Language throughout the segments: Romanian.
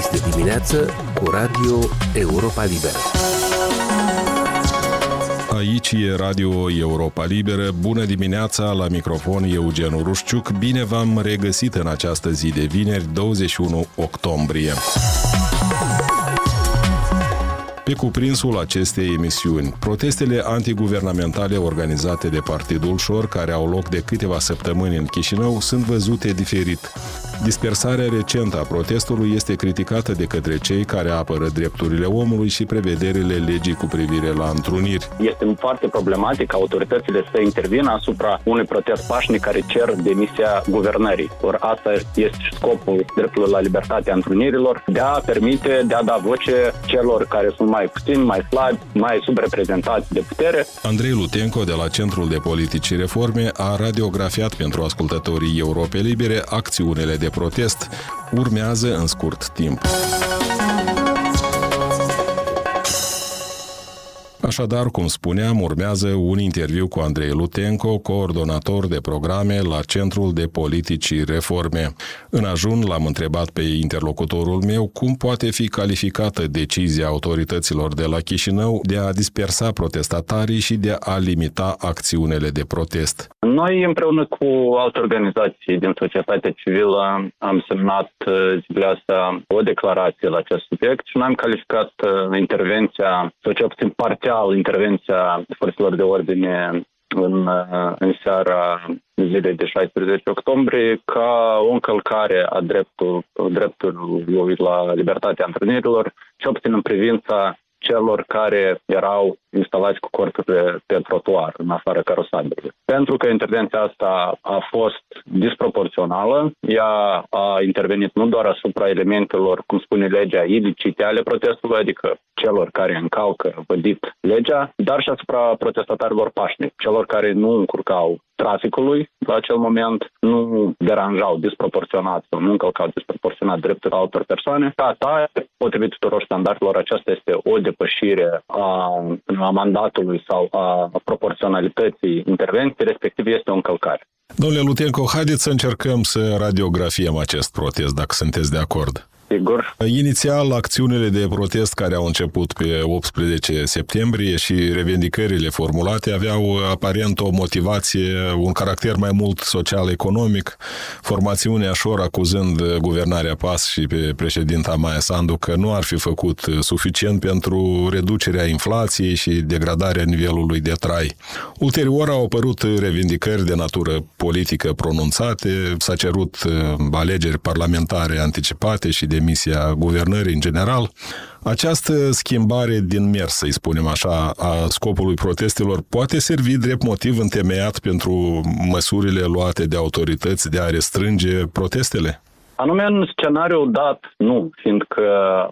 Este dimineață cu Radio Europa Liberă. Aici e Radio Europa Liberă. Bună dimineața, la microfon Eugen Rușciuc. Bine v-am regăsit în această zi de vineri, 21 octombrie. Pe cuprinsul acestei emisiuni, protestele antiguvernamentale organizate de Partidul Șor, care au loc de câteva săptămâni în Chișinău, sunt văzute diferit. Dispersarea recentă a protestului este criticată de către cei care apără drepturile omului și prevederile legii cu privire la întruniri. Este foarte problematic ca autoritățile să intervină asupra unui protest pașnic care cer demisia guvernării. Or asta este și scopul dreptului la libertatea întrunirilor, de a permite, de a da voce celor care sunt mai puțini, mai slabi, mai subreprezentați de putere. Andrei Lutenco de la Centrul de Politici și Reforme a radiografiat pentru ascultătorii Europe Libere acțiunile de protest urmează în scurt timp. Așadar, cum spuneam, urmează un interviu cu Andrei Lutenco, coordonator de programe la Centrul de Politici și Reforme. În ajun l-am întrebat pe interlocutorul meu cum poate fi calificată decizia autorităților de la Chișinău de a dispersa protestatarii și de a limita acțiunile de protest. Noi, împreună cu alte organizații din societatea civilă, am semnat uh, zilele astea o declarație la acest subiect și noi am calificat uh, intervenția, sau cel puțin parțial, intervenția forțelor de ordine în, în seara zilei de 16 octombrie ca o încălcare a dreptul, dreptului la libertatea întâlnirilor, cel puțin în privința celor care erau instalați cu corturile pe trotuar, în afară carosabilului. Pentru că intervenția asta a fost disproporțională, ea a intervenit nu doar asupra elementelor, cum spune legea, ilicite ale protestului, adică celor care încalcă vădit legea, dar și asupra protestatarilor pașnici, celor care nu încurcau traficului la acel moment, nu deranjau disproporționat sau nu încălcau disproporționat drepturile altor persoane. Ca atare, potrivit tuturor standardelor, aceasta este o depășire a a mandatului sau a proporționalității intervenției, respectiv este o încălcare. Domnule Lutenco, haideți să încercăm să radiografiem acest protest, dacă sunteți de acord. Sigur. Inițial, acțiunile de protest care au început pe 18 septembrie și revendicările formulate aveau aparent o motivație, un caracter mai mult social-economic. Formațiunea Șor acuzând guvernarea PAS și pe președinta Maia Sandu că nu ar fi făcut suficient pentru reducerea inflației și degradarea nivelului de trai. Ulterior au apărut revendicări de natură politică pronunțate, s-a cerut alegeri parlamentare anticipate și de demisia guvernării în general, această schimbare din mers, să-i spunem așa, a scopului protestelor, poate servi drept motiv întemeiat pentru măsurile luate de autorități de a restrânge protestele? Anume în scenariul dat, nu, fiindcă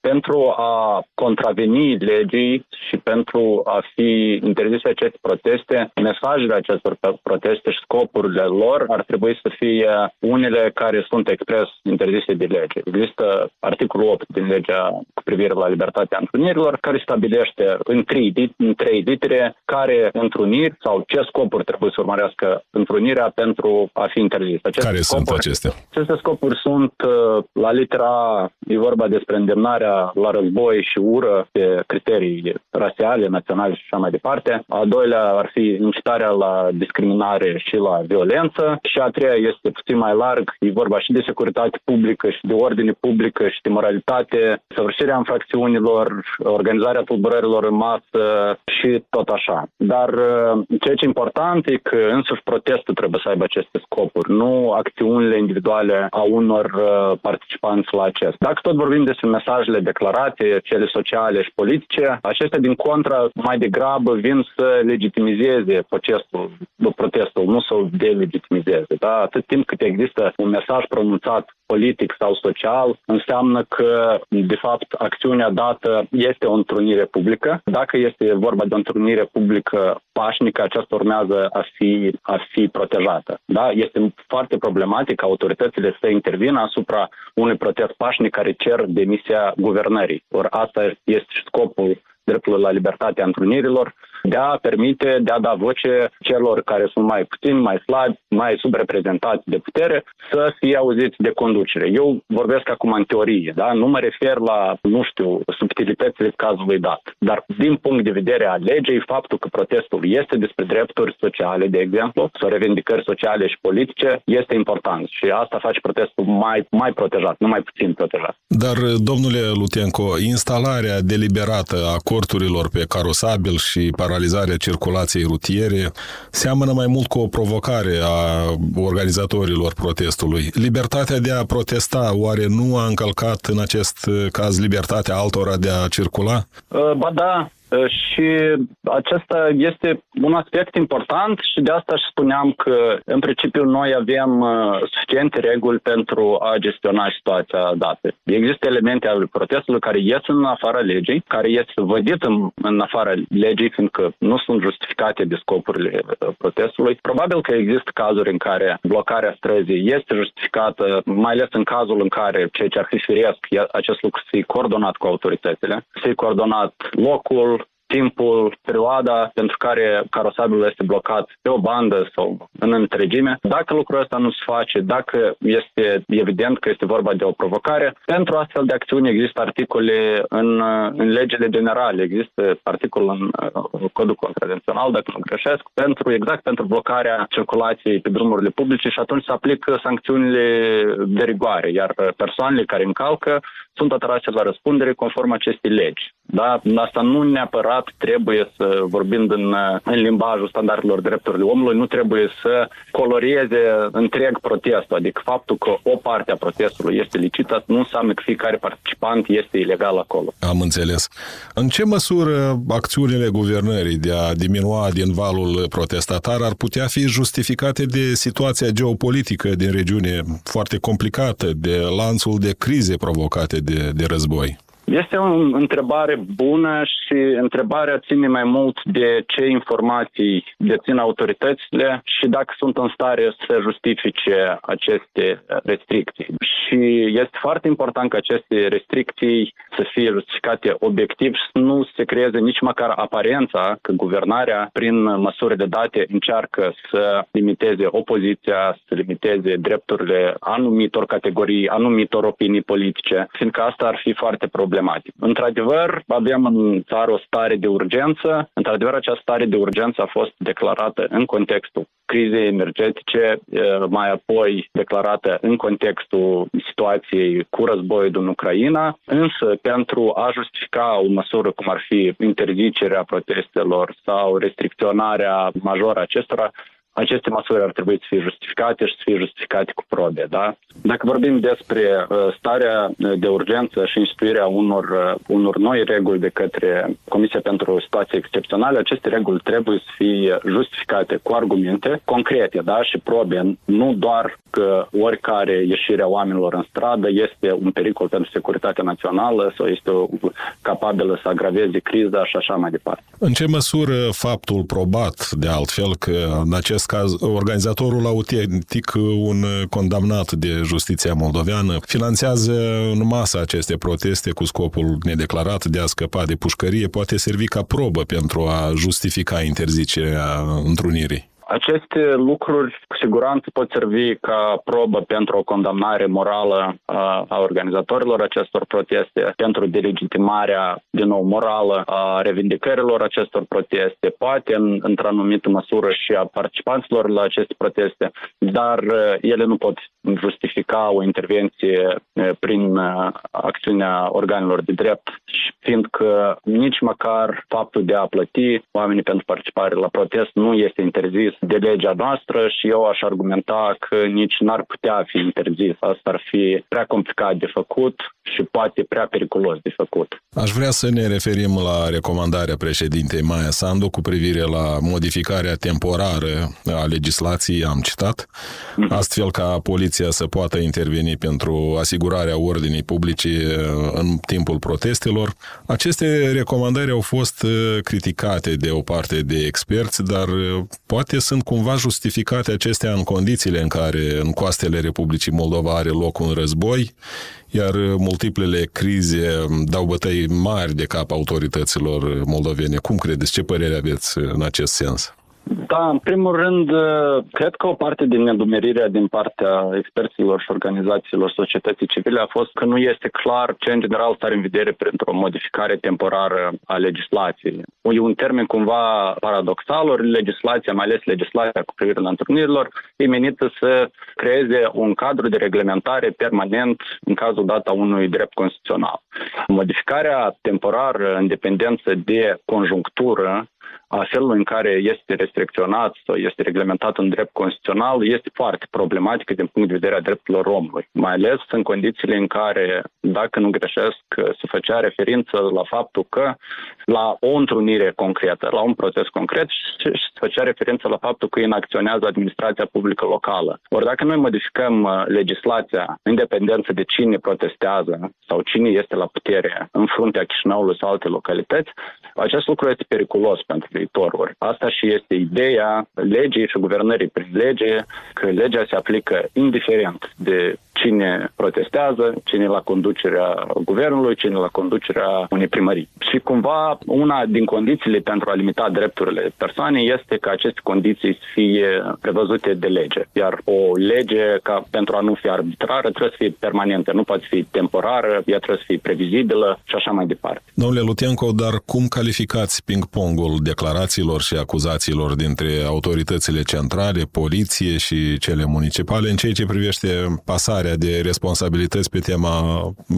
pentru a contraveni legii și pentru a fi interzise aceste proteste, mesajele acestor proteste și scopurile lor ar trebui să fie unele care sunt expres interzise de lege. Există articolul 8 din legea cu privire la libertatea întrunirilor, care stabilește în trei, în trei litere care întruniri sau ce scopuri trebuie să urmărească întrunirea pentru a fi interzis. Aceste care scopuri, sunt acestea? Aceste scopuri sunt Uh, la litera A e vorba despre îndemnarea la război și ură pe criterii rasiale, naționale și așa mai departe. A doilea ar fi incitarea la discriminare și la violență. Și a treia este puțin mai larg, e vorba și de securitate publică și de ordine publică și de moralitate, săvârșirea infracțiunilor, organizarea tulburărilor în masă și tot așa. Dar uh, ceea ce e important e că însuși protestul trebuie să aibă aceste scopuri, nu acțiunile individuale a unor uh, participanți la acest. Dacă tot vorbim despre mesajele declarate, cele sociale și politice, acestea din contra mai degrabă vin să legitimizeze protestul, protestul nu să-l delegitimizeze. Da? Atât timp cât există un mesaj pronunțat politic sau social, înseamnă că, de fapt, acțiunea dată este o întrunire publică. Dacă este vorba de o întrunire publică pașnică, aceasta urmează a fi, a fi protejată. Da? Este foarte problematic ca autoritățile să intervină asupra unui protest pașnic care cer demisia guvernării. Or asta este și scopul dreptului la libertatea întrunirilor, de a permite, de a da voce celor care sunt mai puțin, mai slabi, mai subreprezentați de putere, să fie auziți de conducere. Eu vorbesc acum în teorie, da? nu mă refer la, nu știu, subtilitățile cazului dat, dar din punct de vedere a legei, faptul că protestul este despre drepturi sociale, de exemplu, sau revendicări sociale și politice, este important și asta face protestul mai, mai protejat, nu mai puțin protejat. Dar, domnule Lutenco, instalarea deliberată a corturilor pe carosabil și paralizarea circulației rutiere seamănă mai mult cu o provocare a organizatorilor protestului. Libertatea de a protesta oare nu a încălcat în acest caz libertatea altora de a circula? Ba da, Ă, și acesta este un aspect important și de asta și spuneam că în principiu noi avem ă, suficiente reguli pentru a gestiona situația dată. Există elemente ale protestului care ies în afara legii, care ies vădit în, în afara legii, fiindcă nu sunt justificate de scopurile ă, protestului. Probabil că există cazuri în care blocarea străzii este justificată, mai ales în cazul în care ceea ce ar fi firesc, acest lucru să fie coordonat cu autoritățile, să fie coordonat locul, timpul, perioada pentru care carosabilul este blocat pe o bandă sau în întregime. Dacă lucrul ăsta nu se face, dacă este evident că este vorba de o provocare, pentru astfel de acțiuni există articole în, în legile generale, există articol în, în codul contravențional, dacă nu greșesc, pentru exact pentru blocarea circulației pe drumurile publice și atunci se aplică sancțiunile de rigoare, iar persoanele care încalcă sunt atrase la răspundere conform acestei legi. Da? Asta nu neapărat trebuie să, vorbind în, în limbajul standardelor drepturilor omului, nu trebuie să colorieze întreg protestul. Adică faptul că o parte a protestului este licită nu înseamnă că fiecare participant este ilegal acolo. Am înțeles. În ce măsură acțiunile guvernării de a diminua din valul protestatar ar putea fi justificate de situația geopolitică din regiune foarte complicată, de lanțul de crize provocate de, de război? Este o întrebare bună și întrebarea ține mai mult de ce informații dețin autoritățile și dacă sunt în stare să justifice aceste restricții. Și este foarte important ca aceste restricții să fie justificate obiectiv și să nu se creeze nici măcar aparența că guvernarea, prin măsuri de date, încearcă să limiteze opoziția, să limiteze drepturile anumitor categorii, anumitor opinii politice, fiindcă asta ar fi foarte problematic problematic. Într-adevăr, avem în țară o stare de urgență. Într-adevăr, această stare de urgență a fost declarată în contextul crizei energetice, mai apoi declarată în contextul situației cu războiul din Ucraina, însă pentru a justifica o măsură cum ar fi interzicerea protestelor sau restricționarea majoră acestora, aceste măsuri ar trebui să fie justificate și să fie justificate cu probe. Da? Dacă vorbim despre uh, starea de urgență și instituirea unor, uh, unor noi reguli de către Comisia pentru Situații Excepționale, aceste reguli trebuie să fie justificate cu argumente concrete da? și probe, nu doar că oricare ieșire a oamenilor în stradă este un pericol pentru securitatea națională sau este capabilă să agraveze criza și așa mai departe. În ce măsură faptul probat, de altfel, că în acest caz organizatorul autentic, un condamnat de justiția moldoveană, finanțează în masă aceste proteste cu scopul nedeclarat de a scăpa de pușcărie, poate servi ca probă pentru a justifica interzicerea întrunirii? Aceste lucruri cu siguranță pot servi ca probă pentru o condamnare morală a organizatorilor acestor proteste, pentru delegitimarea, din nou, morală a revindicărilor acestor proteste, poate în, într-o anumită măsură și a participanților la aceste proteste, dar ele nu pot justifica o intervenție prin acțiunea organelor de drept, fiindcă nici măcar faptul de a plăti oamenii pentru participare la protest nu este interzis de legea noastră și eu aș argumenta că nici n-ar putea fi interzis. Asta ar fi prea complicat de făcut și poate prea periculos de făcut. Aș vrea să ne referim la recomandarea președintei Maia Sandu cu privire la modificarea temporară a legislației, am citat, mhm. astfel ca poliția să poată interveni pentru asigurarea ordinii publice în timpul protestelor. Aceste recomandări au fost criticate de o parte de experți, dar poate sunt cumva justificate acestea în condițiile în care în coastele Republicii Moldova are loc un război, iar multiplele crize dau bătăi mari de cap autorităților moldovene. Cum credeți? Ce părere aveți în acest sens? Da, în primul rând, uh, cred că o parte din nedumerirea din partea experților și organizațiilor societății civile a fost că nu este clar ce în general stare în vedere printr-o modificare temporară a legislației. E un termen cumva paradoxal, ori legislația, mai ales legislația cu privire la întâlnirilor, e menită să creeze un cadru de reglementare permanent în cazul dat a unui drept constituțional. Modificarea temporară în dependență de conjunctură a felului în care este restricționat sau este reglementat în drept constituțional este foarte problematică din punct de vedere a drepturilor omului, mai ales în condițiile în care, dacă nu greșesc, se făcea referință la faptul că la o întrunire concretă, la un proces concret și se făcea referință la faptul că inacționează administrația publică locală. Ori dacă noi modificăm uh, legislația în dependență de cine protestează sau cine este la putere în fruntea Chișinăului sau alte localități, acest lucru este periculos pentru viitor. Asta și este ideea legii și guvernării prin lege, că legea se aplică indiferent de cine protestează, cine la conducerea guvernului, cine la conducerea unei primării. Și cumva una din condițiile pentru a limita drepturile persoanei este ca aceste condiții să fie prevăzute de lege. Iar o lege, ca pentru a nu fi arbitrară, trebuie să fie permanentă, nu poate fi temporară, ea trebuie să fie previzibilă și așa mai departe. Domnule Lutenco, dar cum calificați ping-pongul declarațiilor și acuzațiilor dintre autoritățile centrale, poliție și cele municipale în ceea ce privește pasarea de responsabilități pe tema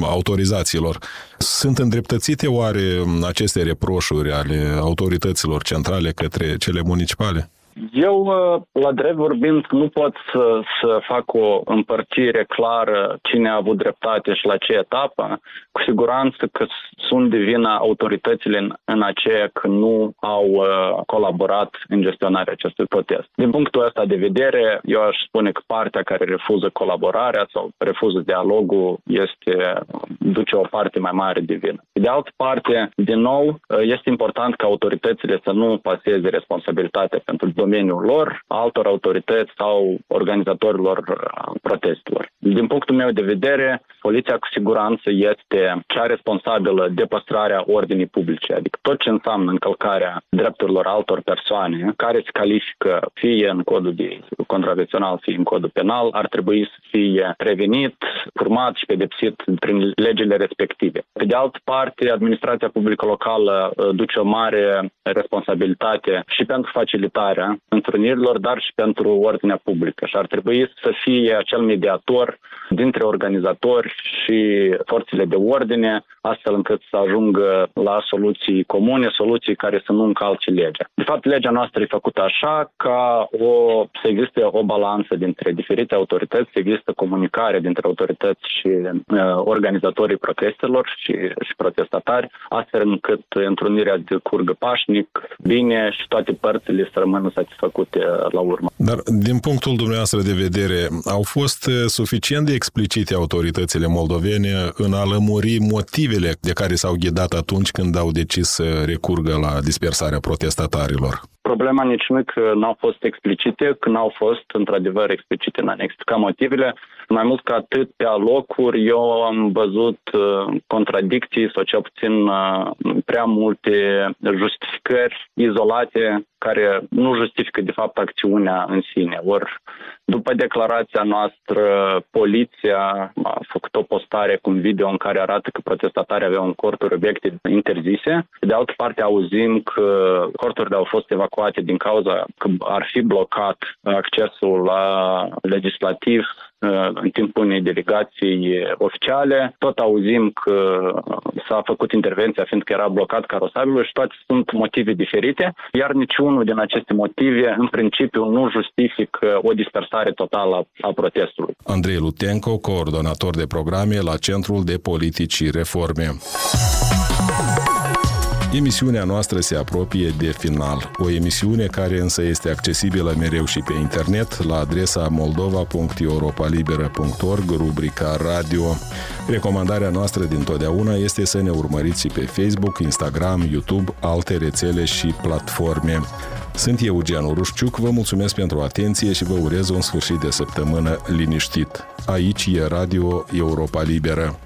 autorizațiilor. Sunt îndreptățite oare aceste reproșuri ale autorităților centrale către cele municipale? Eu, uh, la drept vorbind, nu pot să, să fac o împărțire clară cine a avut dreptate și la ce etapă. Cu siguranță că sunt de vină autoritățile în, în aceea că nu au uh, colaborat în gestionarea acestui protest. Din punctul ăsta de vedere, eu aș spune că partea care refuză colaborarea sau refuză dialogul este, duce o parte mai mare de vină. De altă parte, din nou, uh, este important ca autoritățile să nu paseze responsabilitatea pentru domeniul lor, altor autorități sau organizatorilor uh, protestelor. Din punctul meu de vedere, poliția cu siguranță este cea responsabilă de păstrarea ordinii publice, adică tot ce înseamnă încălcarea drepturilor altor persoane care se califică fie în codul de contravențional, fie în codul penal, ar trebui să fie prevenit, urmat și pedepsit prin legile respective. Pe de altă parte, administrația publică locală uh, duce o mare responsabilitate și pentru facilitarea întrunirilor, dar și pentru ordinea publică. Și ar trebui să fie acel mediator dintre organizatori și forțele de ordine, astfel încât să ajungă la soluții comune, soluții care să nu încalce legea. De fapt, legea noastră e făcută așa ca o, să existe o balanță dintre diferite autorități, să există comunicare dintre autorități și uh, organizatorii protestelor și, și protestatari, astfel încât întrunirea de curgă pașnic, bine și toate părțile să rămână satisfăcute uh, la urmă. Dar din punctul dumneavoastră de vedere, au fost uh, suficient de explicite autoritățile moldovene în a lămuri motivele de care s-au ghidat atunci când au decis să recurgă la dispersarea protestatarilor? Problema nici nu că n-au fost explicite, că n-au fost într-adevăr explicite în anex. Ca motivele, mai mult ca atât, pe alocuri, eu am văzut uh, contradicții sau cel puțin uh, prea multe justificări izolate care nu justifică de fapt acțiunea în sine. Ori după declarația noastră, poliția a făcut o postare cu un video în care arată că protestatarii aveau în corturi obiecte interzise. De altă parte, auzim că corturile au fost evacuate din cauza că ar fi blocat accesul la legislativ Uh, în timpul unei delegații oficiale. Tot auzim că s-a făcut intervenția fiindcă era blocat carosabilul și toate sunt motive diferite, iar niciunul din aceste motive, în principiu, nu justifică o dispersare totală a protestului. Andrei Lutenco, coordonator de programe la Centrul de Politici Reforme. Emisiunea noastră se apropie de final, o emisiune care însă este accesibilă mereu și pe internet la adresa moldova.europalibera.org, rubrica radio. Recomandarea noastră din totdeauna este să ne urmăriți pe Facebook, Instagram, YouTube, alte rețele și platforme. Sunt Eugen Rușciuc, vă mulțumesc pentru atenție și vă urez un sfârșit de săptămână liniștit. Aici e Radio Europa Liberă.